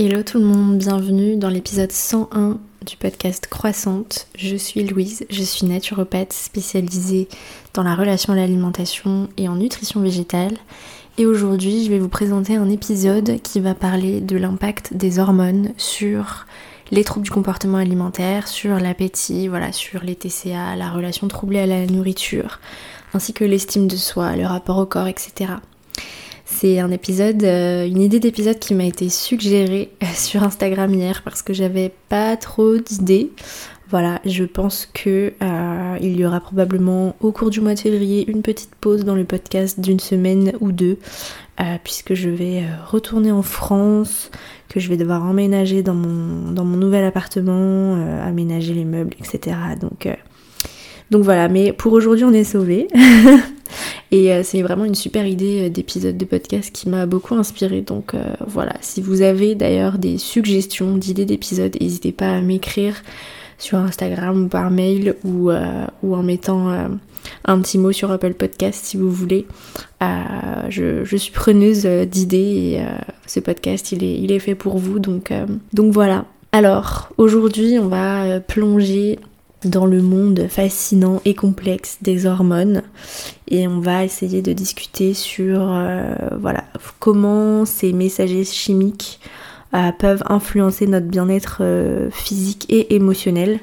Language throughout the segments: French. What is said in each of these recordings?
Hello tout le monde, bienvenue dans l'épisode 101 du podcast Croissante. Je suis Louise, je suis naturopathe spécialisée dans la relation à l'alimentation et en nutrition végétale. Et aujourd'hui, je vais vous présenter un épisode qui va parler de l'impact des hormones sur les troubles du comportement alimentaire, sur l'appétit, voilà, sur les TCA, la relation troublée à la nourriture, ainsi que l'estime de soi, le rapport au corps, etc. C'est un épisode, euh, une idée d'épisode qui m'a été suggérée euh, sur Instagram hier parce que j'avais pas trop d'idées. Voilà, je pense que euh, il y aura probablement au cours du mois de février une petite pause dans le podcast d'une semaine ou deux, puisque je vais retourner en France, que je vais devoir emménager dans mon, dans mon nouvel appartement, aménager les meubles, etc. Donc, donc voilà, mais pour aujourd'hui on est sauvés. Et euh, c'est vraiment une super idée euh, d'épisode de podcast qui m'a beaucoup inspiré. Donc euh, voilà, si vous avez d'ailleurs des suggestions d'idées d'épisodes, n'hésitez pas à m'écrire sur Instagram ou par mail ou, en mettant un petit mot sur Apple Podcast si vous voulez. Je, je, suis preneuse d'idées et ce podcast il est, il est fait pour vous. Donc voilà. Alors aujourd'hui on va plonger dans le monde fascinant et complexe des hormones. Et on va essayer de discuter sur euh, voilà comment ces messagers chimiques euh, peuvent influencer notre bien-être euh, physique et émotionnel.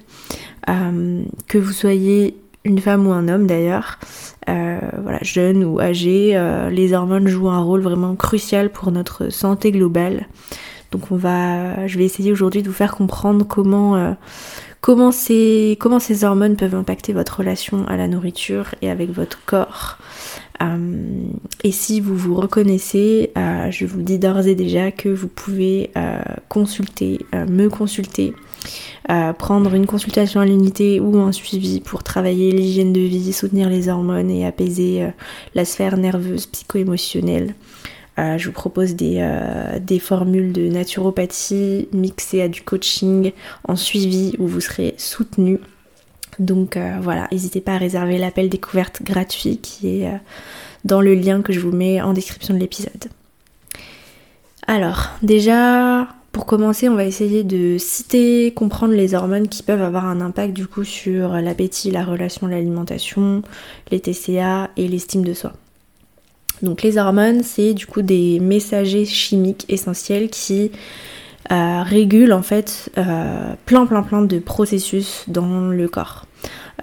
Que vous soyez une femme ou un homme d'ailleurs voilà jeune ou âgé les hormones jouent un rôle vraiment crucial pour notre santé globale. Donc on va je vais essayer aujourd'hui de vous faire comprendre comment comment ces, hormones peuvent impacter votre relation à la nourriture et avec votre corps. Euh, et si vous vous reconnaissez, euh, je vous dis d'ores et déjà que vous pouvez euh, consulter, me consulter, prendre une consultation à l'unité ou un suivi pour travailler l'hygiène de vie, soutenir les hormones et apaiser la sphère nerveuse psycho-émotionnelle. Euh, je vous propose euh, des, formules de naturopathie mixées à du coaching en suivi où vous serez soutenu. Donc euh, voilà, n'hésitez pas à réserver l'appel découverte gratuit qui est dans le lien que je vous mets en description de l'épisode. Alors, déjà, pour commencer, on va essayer de citer, comprendre les hormones qui peuvent avoir un impact du coup sur l'appétit, la relation, l'alimentation, les TCA et l'estime de soi. Donc les hormones, c'est du coup des messagers chimiques essentiels qui euh, régulent en fait euh, plein plein plein de processus dans le corps.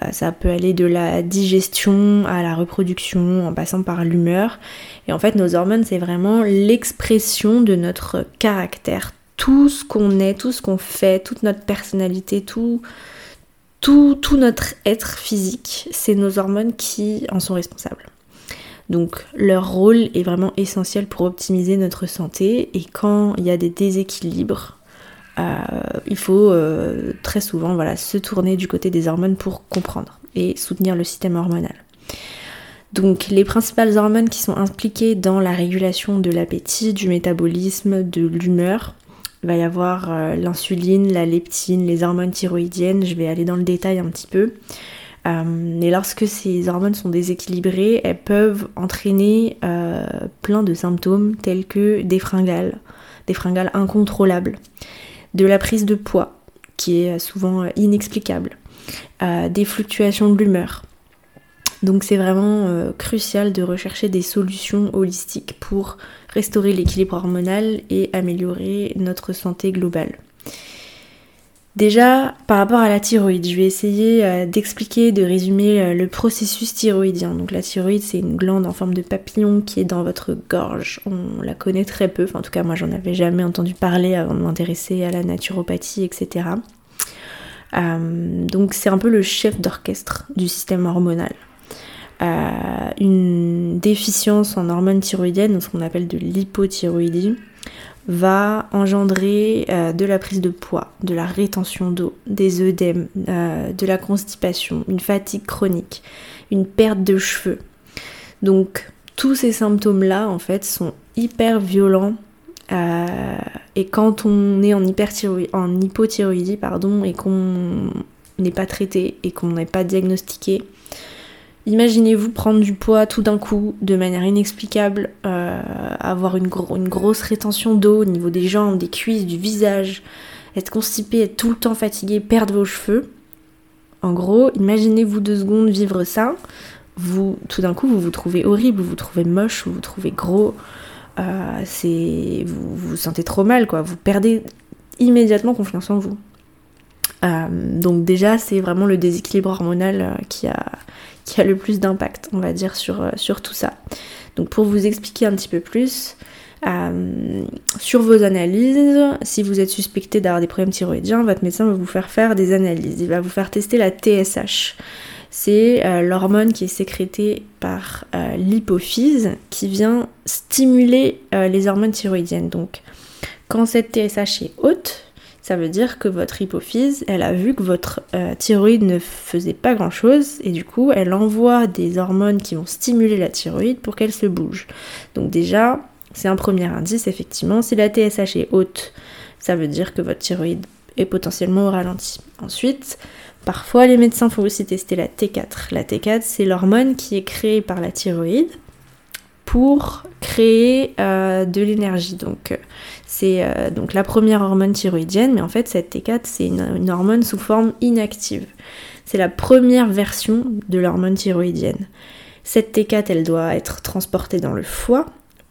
Euh, ça peut aller de la digestion à la reproduction en passant par l'humeur. Et en fait nos hormones c'est vraiment l'expression de notre caractère. Tout ce qu'on est, tout ce qu'on fait, toute notre personnalité, tout, tout, tout notre être physique, c'est nos hormones qui en sont responsables. Donc leur rôle est vraiment essentiel pour optimiser notre santé et quand il y a des déséquilibres, euh, il faut euh, très souvent voilà, se tourner du côté des hormones pour comprendre et soutenir le système hormonal. Donc les principales hormones qui sont impliquées dans la régulation de l'appétit, du métabolisme, de l'humeur, il va y avoir euh, l'insuline, la leptine, les hormones thyroïdiennes, je vais aller dans le détail un petit peu. Euh, et lorsque ces hormones sont déséquilibrées, elles peuvent entraîner euh, plein de symptômes tels que des fringales, des fringales incontrôlables, de la prise de poids qui est souvent inexplicable, euh, des fluctuations de l'humeur. Donc c'est vraiment crucial de rechercher des solutions holistiques pour restaurer l'équilibre hormonal et améliorer notre santé globale. Déjà, par rapport à la thyroïde, je vais essayer euh, d'expliquer, de résumer euh, le processus thyroïdien. Donc la thyroïde, c'est une glande en forme de papillon qui est dans votre gorge. On la connaît très peu, en tout cas moi j'en avais jamais entendu parler avant de m'intéresser à la naturopathie, etc. Euh, donc c'est un peu le chef d'orchestre du système hormonal. une déficience en hormones thyroïdiennes, ce qu'on appelle de l'hypothyroïdie, va engendrer euh, de la prise de poids, de la rétention d'eau, des œdèmes, euh, de la constipation, une fatigue chronique, une perte de cheveux. Donc tous ces symptômes-là en fait sont hyper violents euh, et quand on est en, en hypothyroïdie et qu'on n'est pas traité et qu'on n'est pas diagnostiqué, Imaginez-vous prendre du poids tout d'un coup, de manière inexplicable, euh, avoir une, grosse rétention d'eau au niveau des jambes, des cuisses, du visage, être constipé, être tout le temps fatigué, perdre vos cheveux. En gros, imaginez-vous deux secondes vivre ça. Vous, tout d'un coup, vous vous trouvez horrible, vous vous trouvez moche, vous vous trouvez gros. Euh, c'est, vous, vous sentez trop mal, quoi. Vous perdez immédiatement confiance en vous. Euh, donc déjà, c'est vraiment le déséquilibre hormonal qui a qui a le plus d'impact, on va dire, sur, euh, sur tout ça. Donc pour vous expliquer un petit peu plus, euh, sur vos analyses, si vous êtes suspecté d'avoir des problèmes thyroïdiens, votre médecin va vous faire faire des analyses. Il va vous faire tester la TSH. C'est euh, l'hormone qui est sécrétée par l'hypophyse qui vient stimuler les hormones thyroïdiennes. Donc quand cette TSH est haute, ça veut dire que votre hypophyse, elle a vu que votre euh, thyroïde ne faisait pas grand-chose et du coup, elle envoie des hormones qui vont stimuler la thyroïde pour qu'elle se bouge. Donc déjà, c'est un premier indice, effectivement. Si la TSH est haute, ça veut dire que votre thyroïde est potentiellement au ralenti. Ensuite, parfois les médecins font aussi tester la T4. La T4, c'est l'hormone qui est créée par la thyroïde pour créer euh, de l'énergie. Donc c'est euh, donc la première hormone thyroïdienne, mais en fait cette T4 c'est une, hormone sous forme inactive. C'est la première version de l'hormone thyroïdienne. Cette T4 elle doit être transportée dans le foie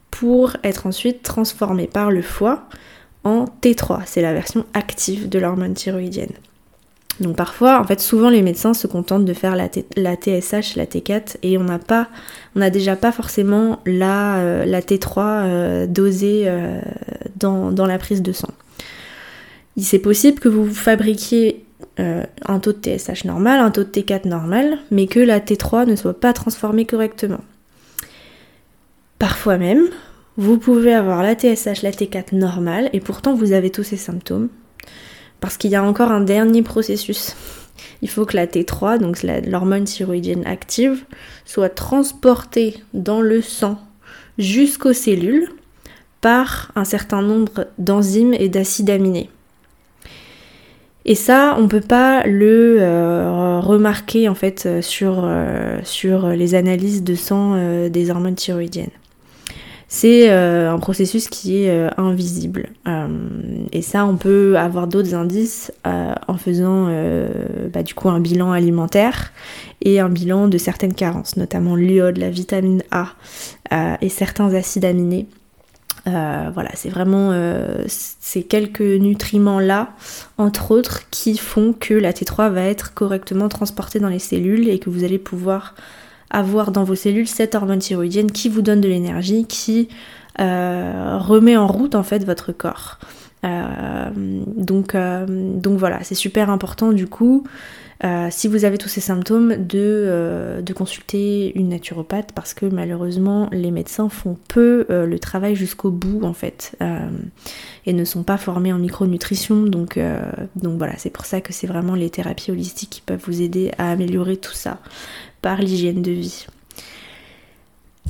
pour être ensuite transformée par le foie en T3. C'est la version active de l'hormone thyroïdienne. Donc parfois, en fait, souvent les médecins se contentent de faire la, TSH, la T4, et on n'a pas, on n'a déjà pas forcément la, euh, la T3 euh, dosée euh, dans, dans, la prise de sang. C'est possible que vous fabriquiez un taux de TSH normal, un taux de T4 normal, mais que la T3 ne soit pas transformée correctement. Parfois même, vous pouvez avoir la TSH, la T4 normale, et pourtant vous avez tous ces symptômes, parce qu'il y a encore un dernier processus. Il faut que la T3, donc l'hormone thyroïdienne active, soit transportée dans le sang jusqu'aux cellules par un certain nombre d'enzymes et d'acides aminés. Et ça, on ne peut pas le euh, remarquer en fait sur, euh, sur les analyses de sang des hormones thyroïdiennes c'est euh, un processus qui est euh, invisible. Euh, et ça, on peut avoir d'autres indices en faisant bah, du coup un bilan alimentaire et un bilan de certaines carences, notamment l'iode, la vitamine A et certains acides aminés. voilà, c'est vraiment ces quelques nutriments-là, entre autres, qui font que la T3 va être correctement transportée dans les cellules et que vous allez pouvoir avoir dans vos cellules cette hormone thyroïdienne qui vous donne de l'énergie, qui euh, remet en route en fait votre corps. Euh, donc, euh, donc voilà, c'est super important du coup, si vous avez tous ces symptômes, de, de, consulter une naturopathe parce que malheureusement les médecins font peu le travail jusqu'au bout en fait et ne sont pas formés en micronutrition. Donc, donc voilà, c'est pour ça que c'est vraiment les thérapies holistiques qui peuvent vous aider à améliorer tout ça par l'hygiène de vie.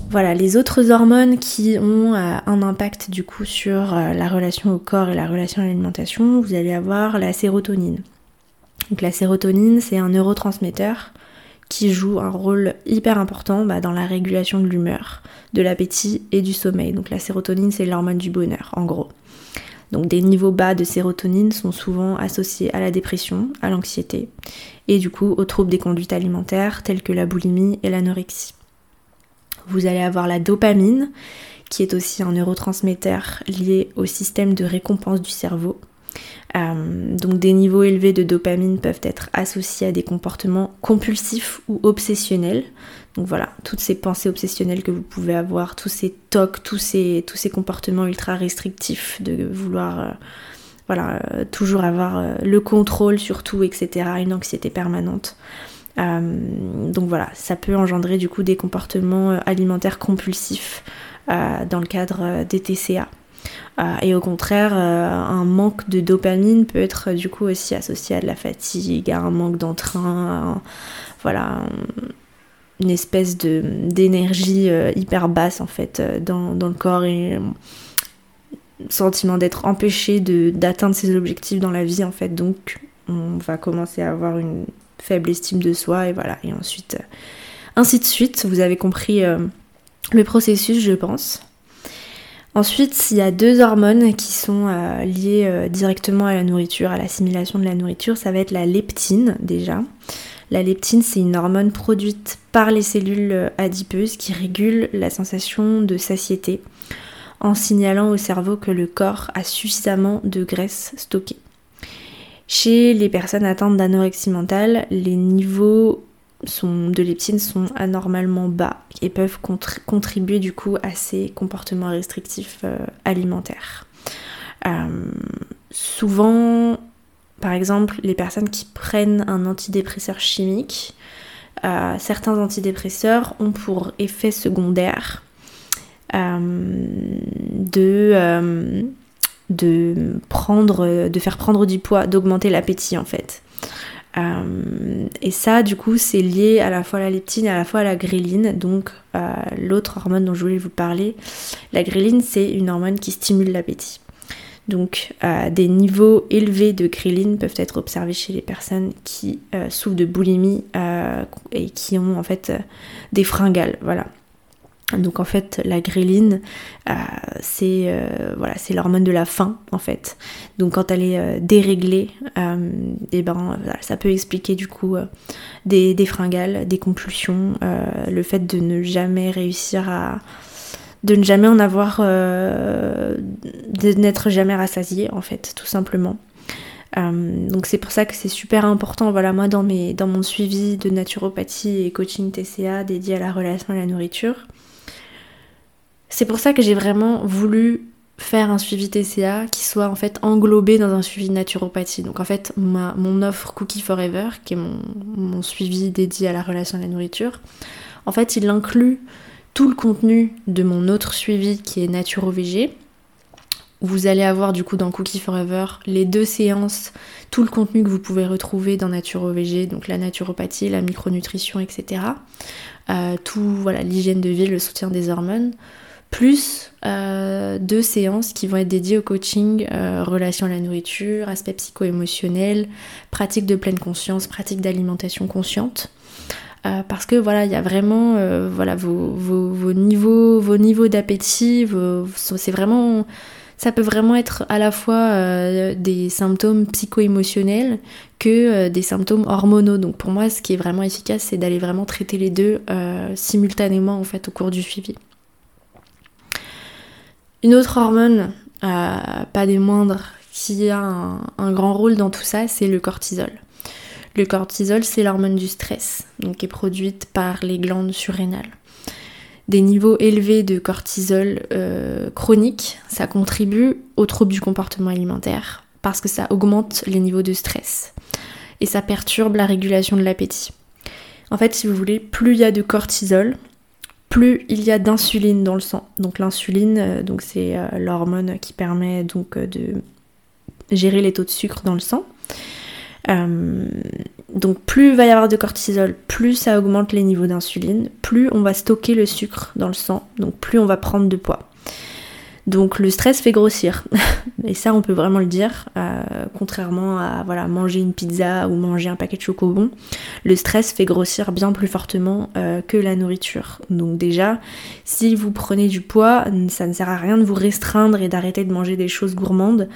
Voilà, les autres hormones qui ont euh, un impact du coup sur euh, la relation au corps et la relation à l'alimentation, vous allez avoir la sérotonine. Donc la sérotonine, c'est un neurotransmetteur qui joue un rôle hyper important bah, dans la régulation de l'humeur, de l'appétit et du sommeil. Donc la sérotonine, c'est l'hormone du bonheur, en gros. Donc des niveaux bas de sérotonine sont souvent associés à la dépression, à l'anxiété et du coup aux troubles des conduites alimentaires tels que la boulimie et l'anorexie. Vous allez avoir la dopamine qui est aussi un neurotransmetteur lié au système de récompense du cerveau. Euh, donc des niveaux élevés de dopamine peuvent être associés à des comportements compulsifs ou obsessionnels. Donc voilà, toutes ces pensées obsessionnelles que vous pouvez avoir, tous ces tocs, tous ces, comportements ultra restrictifs de vouloir euh, voilà, euh, toujours avoir le contrôle sur tout, etc. Une anxiété permanente. donc voilà, ça peut engendrer du coup des comportements alimentaires compulsifs dans le cadre des TCA. Euh, et au contraire, euh, un manque de dopamine peut être du coup aussi associé à de la fatigue, à un manque d'entrain, voilà, une espèce de d'énergie euh, hyper basse en fait dans, le corps et sentiment d'être empêché d'atteindre ses objectifs dans la vie en fait. Donc on va commencer à avoir une faible estime de soi et voilà, et ensuite Ainsi de suite, vous avez compris le processus, je pense. Ensuite, il y a deux hormones qui sont euh, liées euh, directement à la nourriture, à l'assimilation de la nourriture. Ça va être la leptine déjà. La leptine, c'est une hormone produite par les cellules euh, adipeuses qui régule la sensation de satiété en signalant au cerveau que le corps a suffisamment de graisse stockée. Chez les personnes atteintes d'anorexie mentale, les niveaux de leptine sont anormalement bas et peuvent contribuer du coup à ces comportements restrictifs euh, alimentaires. Euh, souvent, par exemple, les personnes qui prennent un antidépresseur chimique, euh, certains antidépresseurs ont pour effet secondaire de, de, prendre, de faire prendre du poids, d'augmenter l'appétit en fait. Euh, et ça, du coup, c'est lié à la fois à la leptine et à la fois à la gréline, donc euh, l'autre hormone dont je voulais vous parler. La gréline, c'est une hormone qui stimule l'appétit. Donc, euh, des niveaux élevés de gréline peuvent être observés chez les personnes qui souffrent de boulimie et qui ont en fait des fringales. Donc en fait, la gréline, euh, c'est euh, voilà, c'est l'hormone de la faim en fait. Donc quand elle est euh, déréglée, eh ben ça peut expliquer du coup des, des, fringales, des compulsions, le fait de ne jamais réussir à de ne jamais en avoir, de n'être jamais rassasié en fait, tout simplement. donc c'est pour ça que c'est super important, voilà, moi dans, mes, dans mon suivi de naturopathie et coaching TCA dédié à la relation à la nourriture, c'est pour ça que j'ai vraiment voulu faire un suivi TCA qui soit en fait englobé dans un suivi naturopathie. Donc en fait, mon offre Cookie Forever, qui est mon, suivi dédié à la relation à la nourriture, en fait, il inclut tout le contenu de mon autre suivi qui est Naturo-VG. Vous allez avoir du coup dans Cookie Forever les deux séances, tout le contenu que vous pouvez retrouver dans Naturo-VG, donc la naturopathie, la micronutrition, etc. Euh, tout, voilà, l'hygiène de vie, le soutien des hormones plus euh, deux séances qui vont être dédiées au coaching, euh, relation à la nourriture, aspect psycho-émotionnel, pratique de pleine conscience, pratique d'alimentation consciente. Euh, parce que voilà, il y a vraiment voilà, vos, niveaux, vos niveaux d'appétit, c'est vraiment. Ça peut vraiment être à la fois des symptômes psycho-émotionnels que des symptômes hormonaux. Donc pour moi, ce qui est vraiment efficace, c'est d'aller vraiment traiter les deux simultanément en fait au cours du suivi. Une autre hormone, euh, pas des moindres, qui a un, grand rôle dans tout ça, c'est le cortisol. Le cortisol, c'est l'hormone du stress, donc qui est produite par les glandes surrénales. Des niveaux élevés de cortisol euh, chronique, ça contribue aux troubles du comportement alimentaire parce que ça augmente les niveaux de stress et ça perturbe la régulation de l'appétit. En fait, si vous voulez, plus il y a de cortisol, plus il y a d'insuline dans le sang. Donc l'insuline, euh, c'est euh, l'hormone qui permet donc euh, de gérer les taux de sucre dans le sang. Donc plus il va y avoir de cortisol, plus ça augmente les niveaux d'insuline, plus on va stocker le sucre dans le sang, donc plus on va prendre de poids. Donc le stress fait grossir. Et ça, on peut vraiment le dire. Euh, contrairement à voilà, manger une pizza ou manger un paquet de chocobons, le stress fait grossir bien plus fortement euh, que la nourriture. Donc déjà, si vous prenez du poids, ça ne sert à rien de vous restreindre et d'arrêter de manger des choses gourmandes.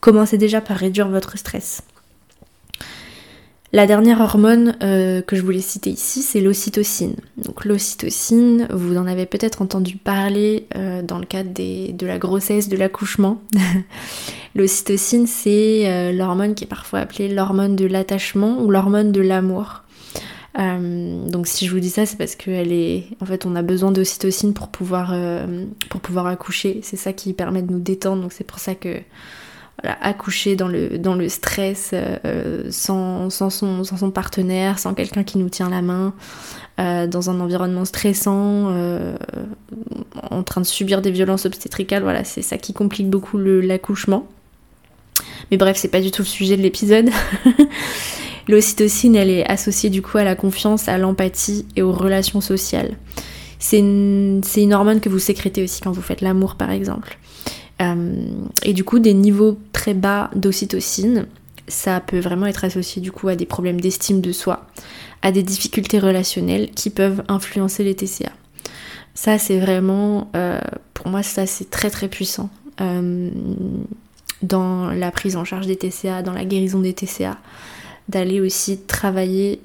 Commencez déjà par réduire votre stress. La dernière hormone euh, que je voulais citer ici, c'est l'ocytocine. Donc l'ocytocine, vous en avez peut-être entendu parler euh, dans le cadre de la grossesse, de l'accouchement. l'ocytocine, c'est euh, l'hormone qui est parfois appelée l'hormone de l'attachement ou l'hormone de l'amour. donc si je vous dis ça, c'est parce qu'elle est, en fait, on a besoin d'ocytocine pour pouvoir pour pouvoir accoucher. C'est ça qui permet de nous détendre. Donc c'est pour ça que accoucher dans le, dans le stress euh, sans, sans, son, sans, son, partenaire, sans quelqu'un qui nous tient la main, euh, dans un environnement stressant, euh, en train de subir des violences obstétricales, voilà, c'est ça qui complique beaucoup l'accouchement. Mais bref, c'est pas du tout le sujet de l'épisode. L'ocytocine, elle est associée du coup à la confiance, à l'empathie et aux relations sociales. C'est une, une hormone que vous sécrétez aussi quand vous faites l'amour par exemple. Euh, et du coup, des niveaux très bas d'ocytocine ça peut vraiment être associé du coup à des problèmes d'estime de soi, à des difficultés relationnelles qui peuvent influencer les TCA. Ça c'est vraiment, euh, pour moi ça c'est très très puissant euh, dans la prise en charge des TCA, dans la guérison des TCA, d'aller aussi travailler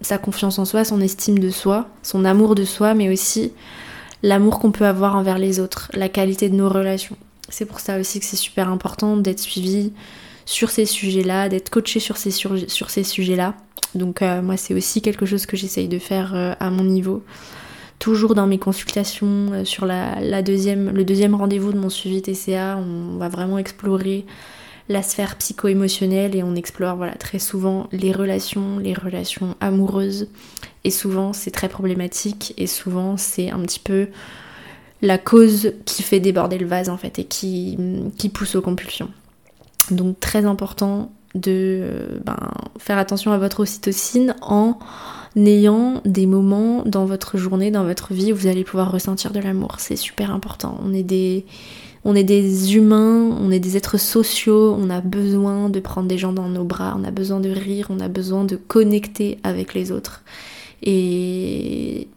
sa confiance en soi, son estime de soi, son amour de soi, mais aussi l'amour qu'on peut avoir envers les autres, la qualité de nos relations. C'est pour ça aussi que c'est super important d'être suivi sur ces sujets-là, d'être coaché sur ces, sur, ces sujets-là. Donc euh, moi c'est aussi quelque chose que j'essaye de faire euh, à mon niveau. Toujours dans mes consultations, euh, sur la, deuxième, le deuxième rendez-vous de mon suivi TCA, on va vraiment explorer la sphère psycho-émotionnelle et on explore voilà, très souvent les relations, les relations amoureuses. Et souvent c'est très problématique et souvent c'est un petit peu la cause qui fait déborder le vase en fait et qui, qui pousse aux compulsions. Donc très important de ben, faire attention à votre ocytocine en ayant des moments dans votre journée, dans votre vie où vous allez pouvoir ressentir de l'amour. C'est super important. On est des on est des humains, on est des êtres sociaux, on a besoin de prendre des gens dans nos bras, on a besoin de rire, on a besoin de connecter avec les autres. Et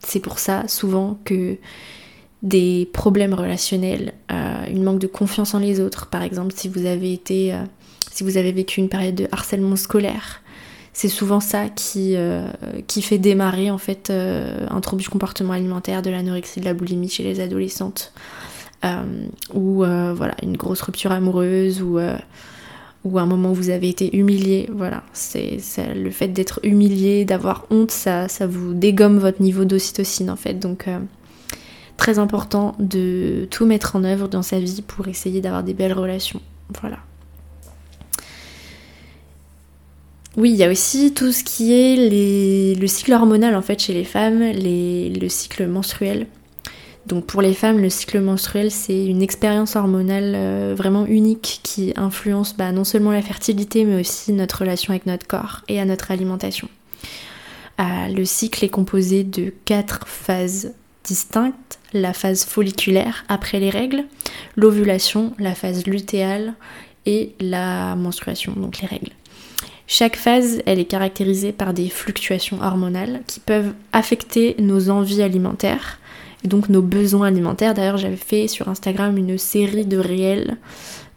c'est pour ça souvent que des problèmes relationnels, euh, une manque de confiance en les autres. Par exemple, si vous avez été, euh, si vous avez vécu une période de harcèlement scolaire, c'est souvent ça qui, euh, qui fait démarrer en fait un trouble du comportement alimentaire, de l'anorexie, de la boulimie chez les adolescentes, ou voilà une grosse rupture amoureuse, ou ou un moment où vous avez été humilié. Voilà, c'est le fait d'être humilié, d'avoir honte, ça, ça vous dégomme votre niveau d'ocytocine en fait. Donc très important de tout mettre en œuvre dans sa vie pour essayer d'avoir des belles relations. Voilà. Oui, il y a aussi tout ce qui est le cycle hormonal en fait chez les femmes, le cycle menstruel. Donc pour les femmes, le cycle menstruel, c'est une expérience hormonale euh, vraiment unique qui influence bah, non seulement la fertilité, mais aussi notre relation avec notre corps et à notre alimentation. Euh, le cycle est composé de quatre phases distinctes la phase folliculaire après les règles, l'ovulation, la phase lutéale et la menstruation, donc les règles. Chaque phase, elle est caractérisée par des fluctuations hormonales qui peuvent affecter nos envies alimentaires et donc nos besoins alimentaires. D'ailleurs, j'avais fait sur Instagram une série de réels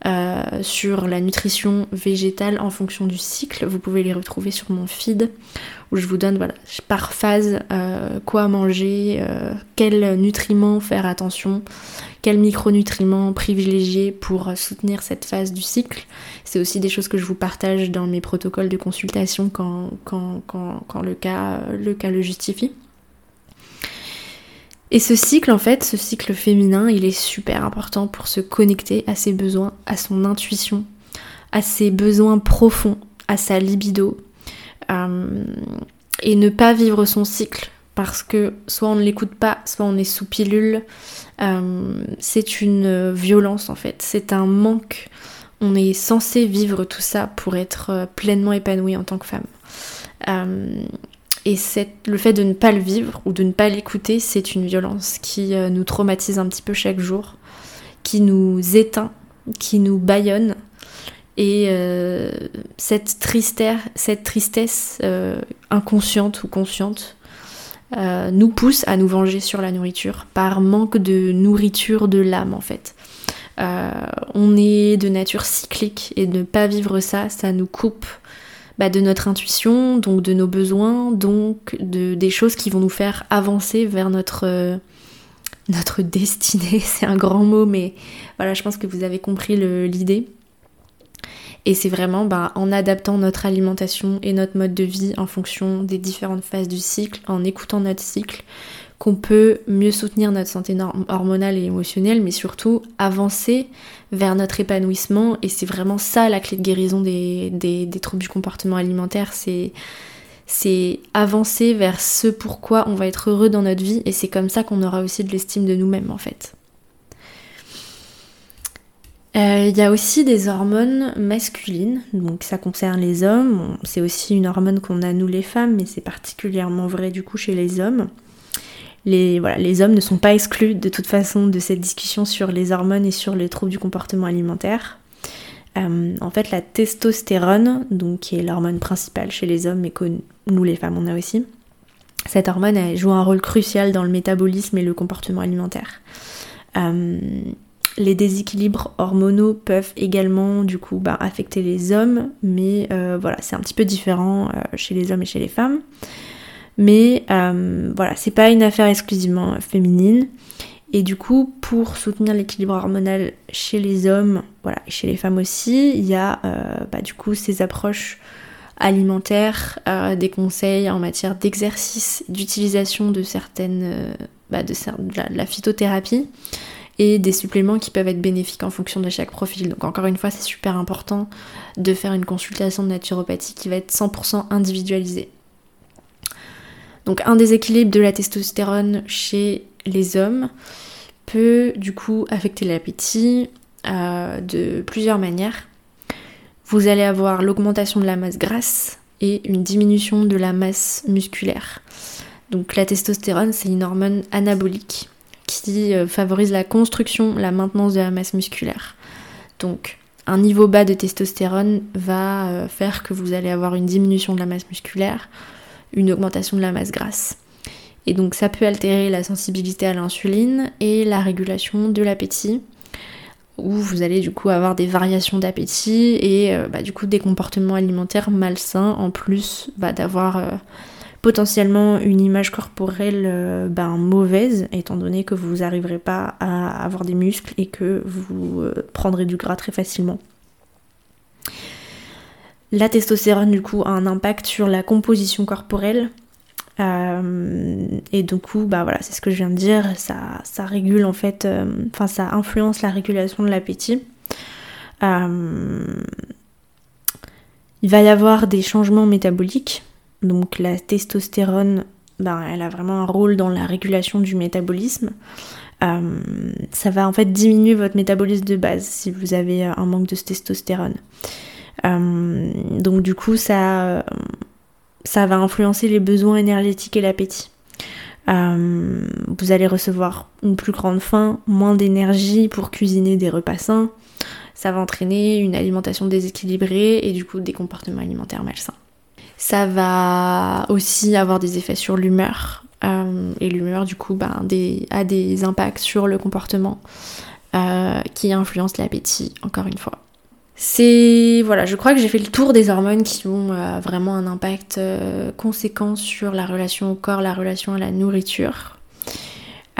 euh, sur la nutrition végétale en fonction du cycle. Vous pouvez les retrouver sur mon feed où je vous donne par phase euh, quoi manger, euh, quels nutriments faire attention, quels micronutriments privilégier pour soutenir cette phase du cycle. C'est aussi des choses que je vous partage dans mes protocoles de consultation quand, le cas le justifie. Et ce cycle, en fait, ce cycle féminin, il est super important pour se connecter à ses besoins, à son intuition, à ses besoins profonds, à sa libido, euh, et ne pas vivre son cycle parce que soit on ne l'écoute pas, soit on est sous pilule. Euh, c'est une violence en fait, c'est un manque. On est censé vivre tout ça pour être euh, pleinement épanoui en tant que femme. Et le fait de ne pas le vivre ou de ne pas l'écouter, c'est une violence qui euh, nous traumatise un petit peu chaque jour, qui nous éteint, qui nous baillonne. Et euh, cette, tristesse, cette tristesse euh, inconsciente ou consciente nous pousse à nous venger sur la nourriture par manque de nourriture de l'âme en fait. on est de nature cyclique et ne pas vivre ça, ça nous coupe bah, de notre intuition, donc de nos besoins, donc de, des choses qui vont nous faire avancer vers notre, euh, notre destinée. C'est un grand mot, mais voilà, je pense que vous avez compris l'idée. Et c'est vraiment bah, en adaptant notre alimentation et notre mode de vie en fonction des différentes phases du cycle, en écoutant notre cycle, qu'on peut mieux soutenir notre santé hormonale et émotionnelle, mais surtout avancer vers notre épanouissement. Et c'est vraiment ça la clé de guérison des, troubles du comportement alimentaire. C'est c'est avancer vers ce pourquoi on va être heureux dans notre vie et c'est comme ça qu'on aura aussi de l'estime de nous-mêmes en fait. Euh, il y a aussi des hormones masculines, donc ça concerne les hommes, c'est aussi une hormone qu'on a nous les femmes, mais c'est particulièrement vrai du coup chez les hommes les, hommes ne sont pas exclus de toute façon de cette discussion sur les hormones et sur les troubles du comportement alimentaire. en fait, la testostérone, donc qui est l'hormone principale chez les hommes, mais que nous les femmes on a aussi, cette hormone joue un rôle crucial dans le métabolisme et le comportement alimentaire. les déséquilibres hormonaux peuvent également du coup bah, affecter les hommes, mais voilà, c'est un petit peu différent chez les hommes et chez les femmes. Mais voilà, c'est pas une affaire exclusivement féminine. Et du coup, pour soutenir l'équilibre hormonal chez les hommes, voilà, et chez les femmes aussi, il y a euh, bah, du coup ces approches alimentaires, euh, des conseils en matière d'exercice, d'utilisation de certaines, euh, bah, de, la, phytothérapie et des suppléments qui peuvent être bénéfiques en fonction de chaque profil. Donc encore une fois, c'est super important de faire une consultation de naturopathie qui va être 100% individualisée. Donc un déséquilibre de la testostérone chez les hommes peut du coup affecter l'appétit euh, de plusieurs manières. Vous allez avoir l'augmentation de la masse grasse et une diminution de la masse musculaire. Donc la testostérone, c'est une hormone anabolique qui euh, favorise la construction, la maintenance de la masse musculaire. Donc un niveau bas de testostérone va euh, faire que vous allez avoir une diminution de la masse musculaire, une augmentation de la masse grasse. Et donc ça peut altérer la sensibilité à l'insuline et la régulation de l'appétit, où vous allez du coup avoir des variations d'appétit et euh, bah, du coup des comportements alimentaires malsains en plus bah, d'avoir euh, potentiellement une image corporelle euh, bah, mauvaise étant donné que vous n'arriverez pas à avoir des muscles et que vous prendrez du gras très facilement. La testostérone du coup a un impact sur la composition corporelle euh, et du coup, bah voilà, c'est ce que je viens de dire, ça, régule en fait, euh, enfin ça influence la régulation de l'appétit. Euh, il va y avoir des changements métaboliques, donc la testostérone, ben, elle a vraiment un rôle dans la régulation du métabolisme. ça va en fait diminuer votre métabolisme de base si vous avez un manque de testostérone. Donc du coup, ça ça va influencer les besoins énergétiques et l'appétit. Euh, vous allez recevoir une plus grande faim, moins d'énergie pour cuisiner des repas sains. Ça va entraîner une alimentation déséquilibrée et du coup des comportements alimentaires malsains. Ça va aussi avoir des effets sur l'humeur. Euh, et l'humeur du coup ben, a des impacts sur le comportement euh, qui influencent l'appétit, encore une fois. C'est voilà, je crois que j'ai fait le tour des hormones qui ont euh, vraiment un impact euh, conséquent sur la relation au corps, la relation à la nourriture.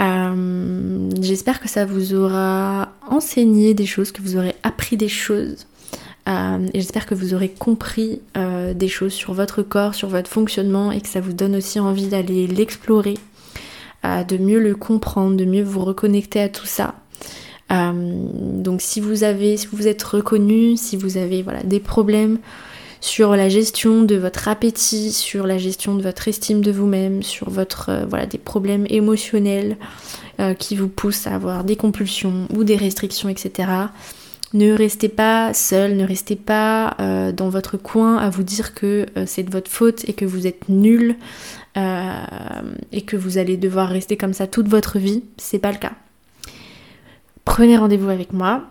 Euh, j'espère que ça vous aura enseigné des choses, que vous aurez appris des choses. j'espère que vous aurez compris des choses sur votre corps, sur votre fonctionnement et que ça vous donne aussi envie d'aller l'explorer, de mieux le comprendre, de mieux vous reconnecter à tout ça. Euh, donc si vous avez, si vous êtes reconnu, si vous avez voilà, des problèmes sur la gestion de votre appétit, sur la gestion de votre estime de vous-même, sur votre euh, voilà des problèmes émotionnels euh, qui vous poussent à avoir des compulsions ou des restrictions, etc. Ne restez pas seul, ne restez pas dans votre coin à vous dire que c'est de votre faute et que vous êtes nul et que vous allez devoir rester comme ça toute votre vie. C'est pas le cas prenez rendez-vous avec moi.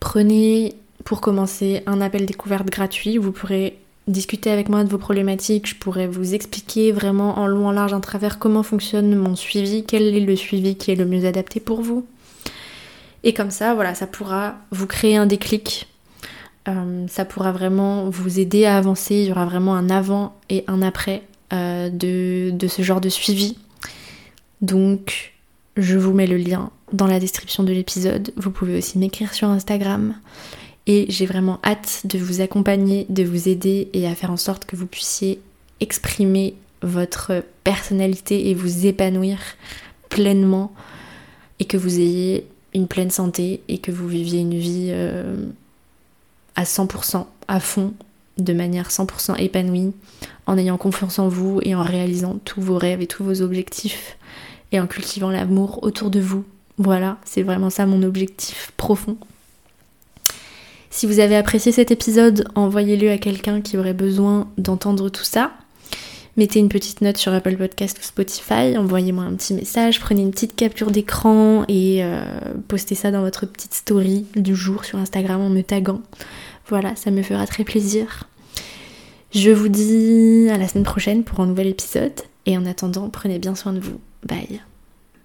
Prenez pour commencer un appel découverte gratuit. Vous pourrez discuter avec moi de vos problématiques. Je pourrais vous expliquer vraiment en long, en large, en travers comment fonctionne mon suivi, quel est le suivi qui est le mieux adapté pour vous. Et comme ça, voilà, ça pourra vous créer un déclic. Euh, ça pourra vraiment vous aider à avancer. Il y aura vraiment un avant et un après euh, de, de ce genre de suivi. Donc, je vous mets le lien dans la description de l'épisode. Vous pouvez aussi m'écrire sur Instagram. Et j'ai vraiment hâte de vous accompagner, de vous aider et à faire en sorte que vous puissiez exprimer votre personnalité et vous épanouir pleinement et que vous ayez une pleine santé et que vous viviez une vie euh, à 100%, à fond, de manière 100% épanouie, en ayant confiance en vous et en réalisant tous vos rêves et tous vos objectifs et en cultivant l'amour autour de vous voilà, c'est vraiment ça mon objectif profond. Si vous avez apprécié cet épisode, envoyez-le à quelqu'un qui aurait besoin d'entendre tout ça. Mettez une petite note sur Apple Podcast ou Spotify, envoyez-moi un petit message, prenez une petite capture d'écran et euh, postez ça dans votre petite story du jour sur Instagram en me taguant. Voilà, ça me fera très plaisir. Je vous dis à la semaine prochaine pour un nouvel épisode et en attendant, prenez bien soin de vous. Bye.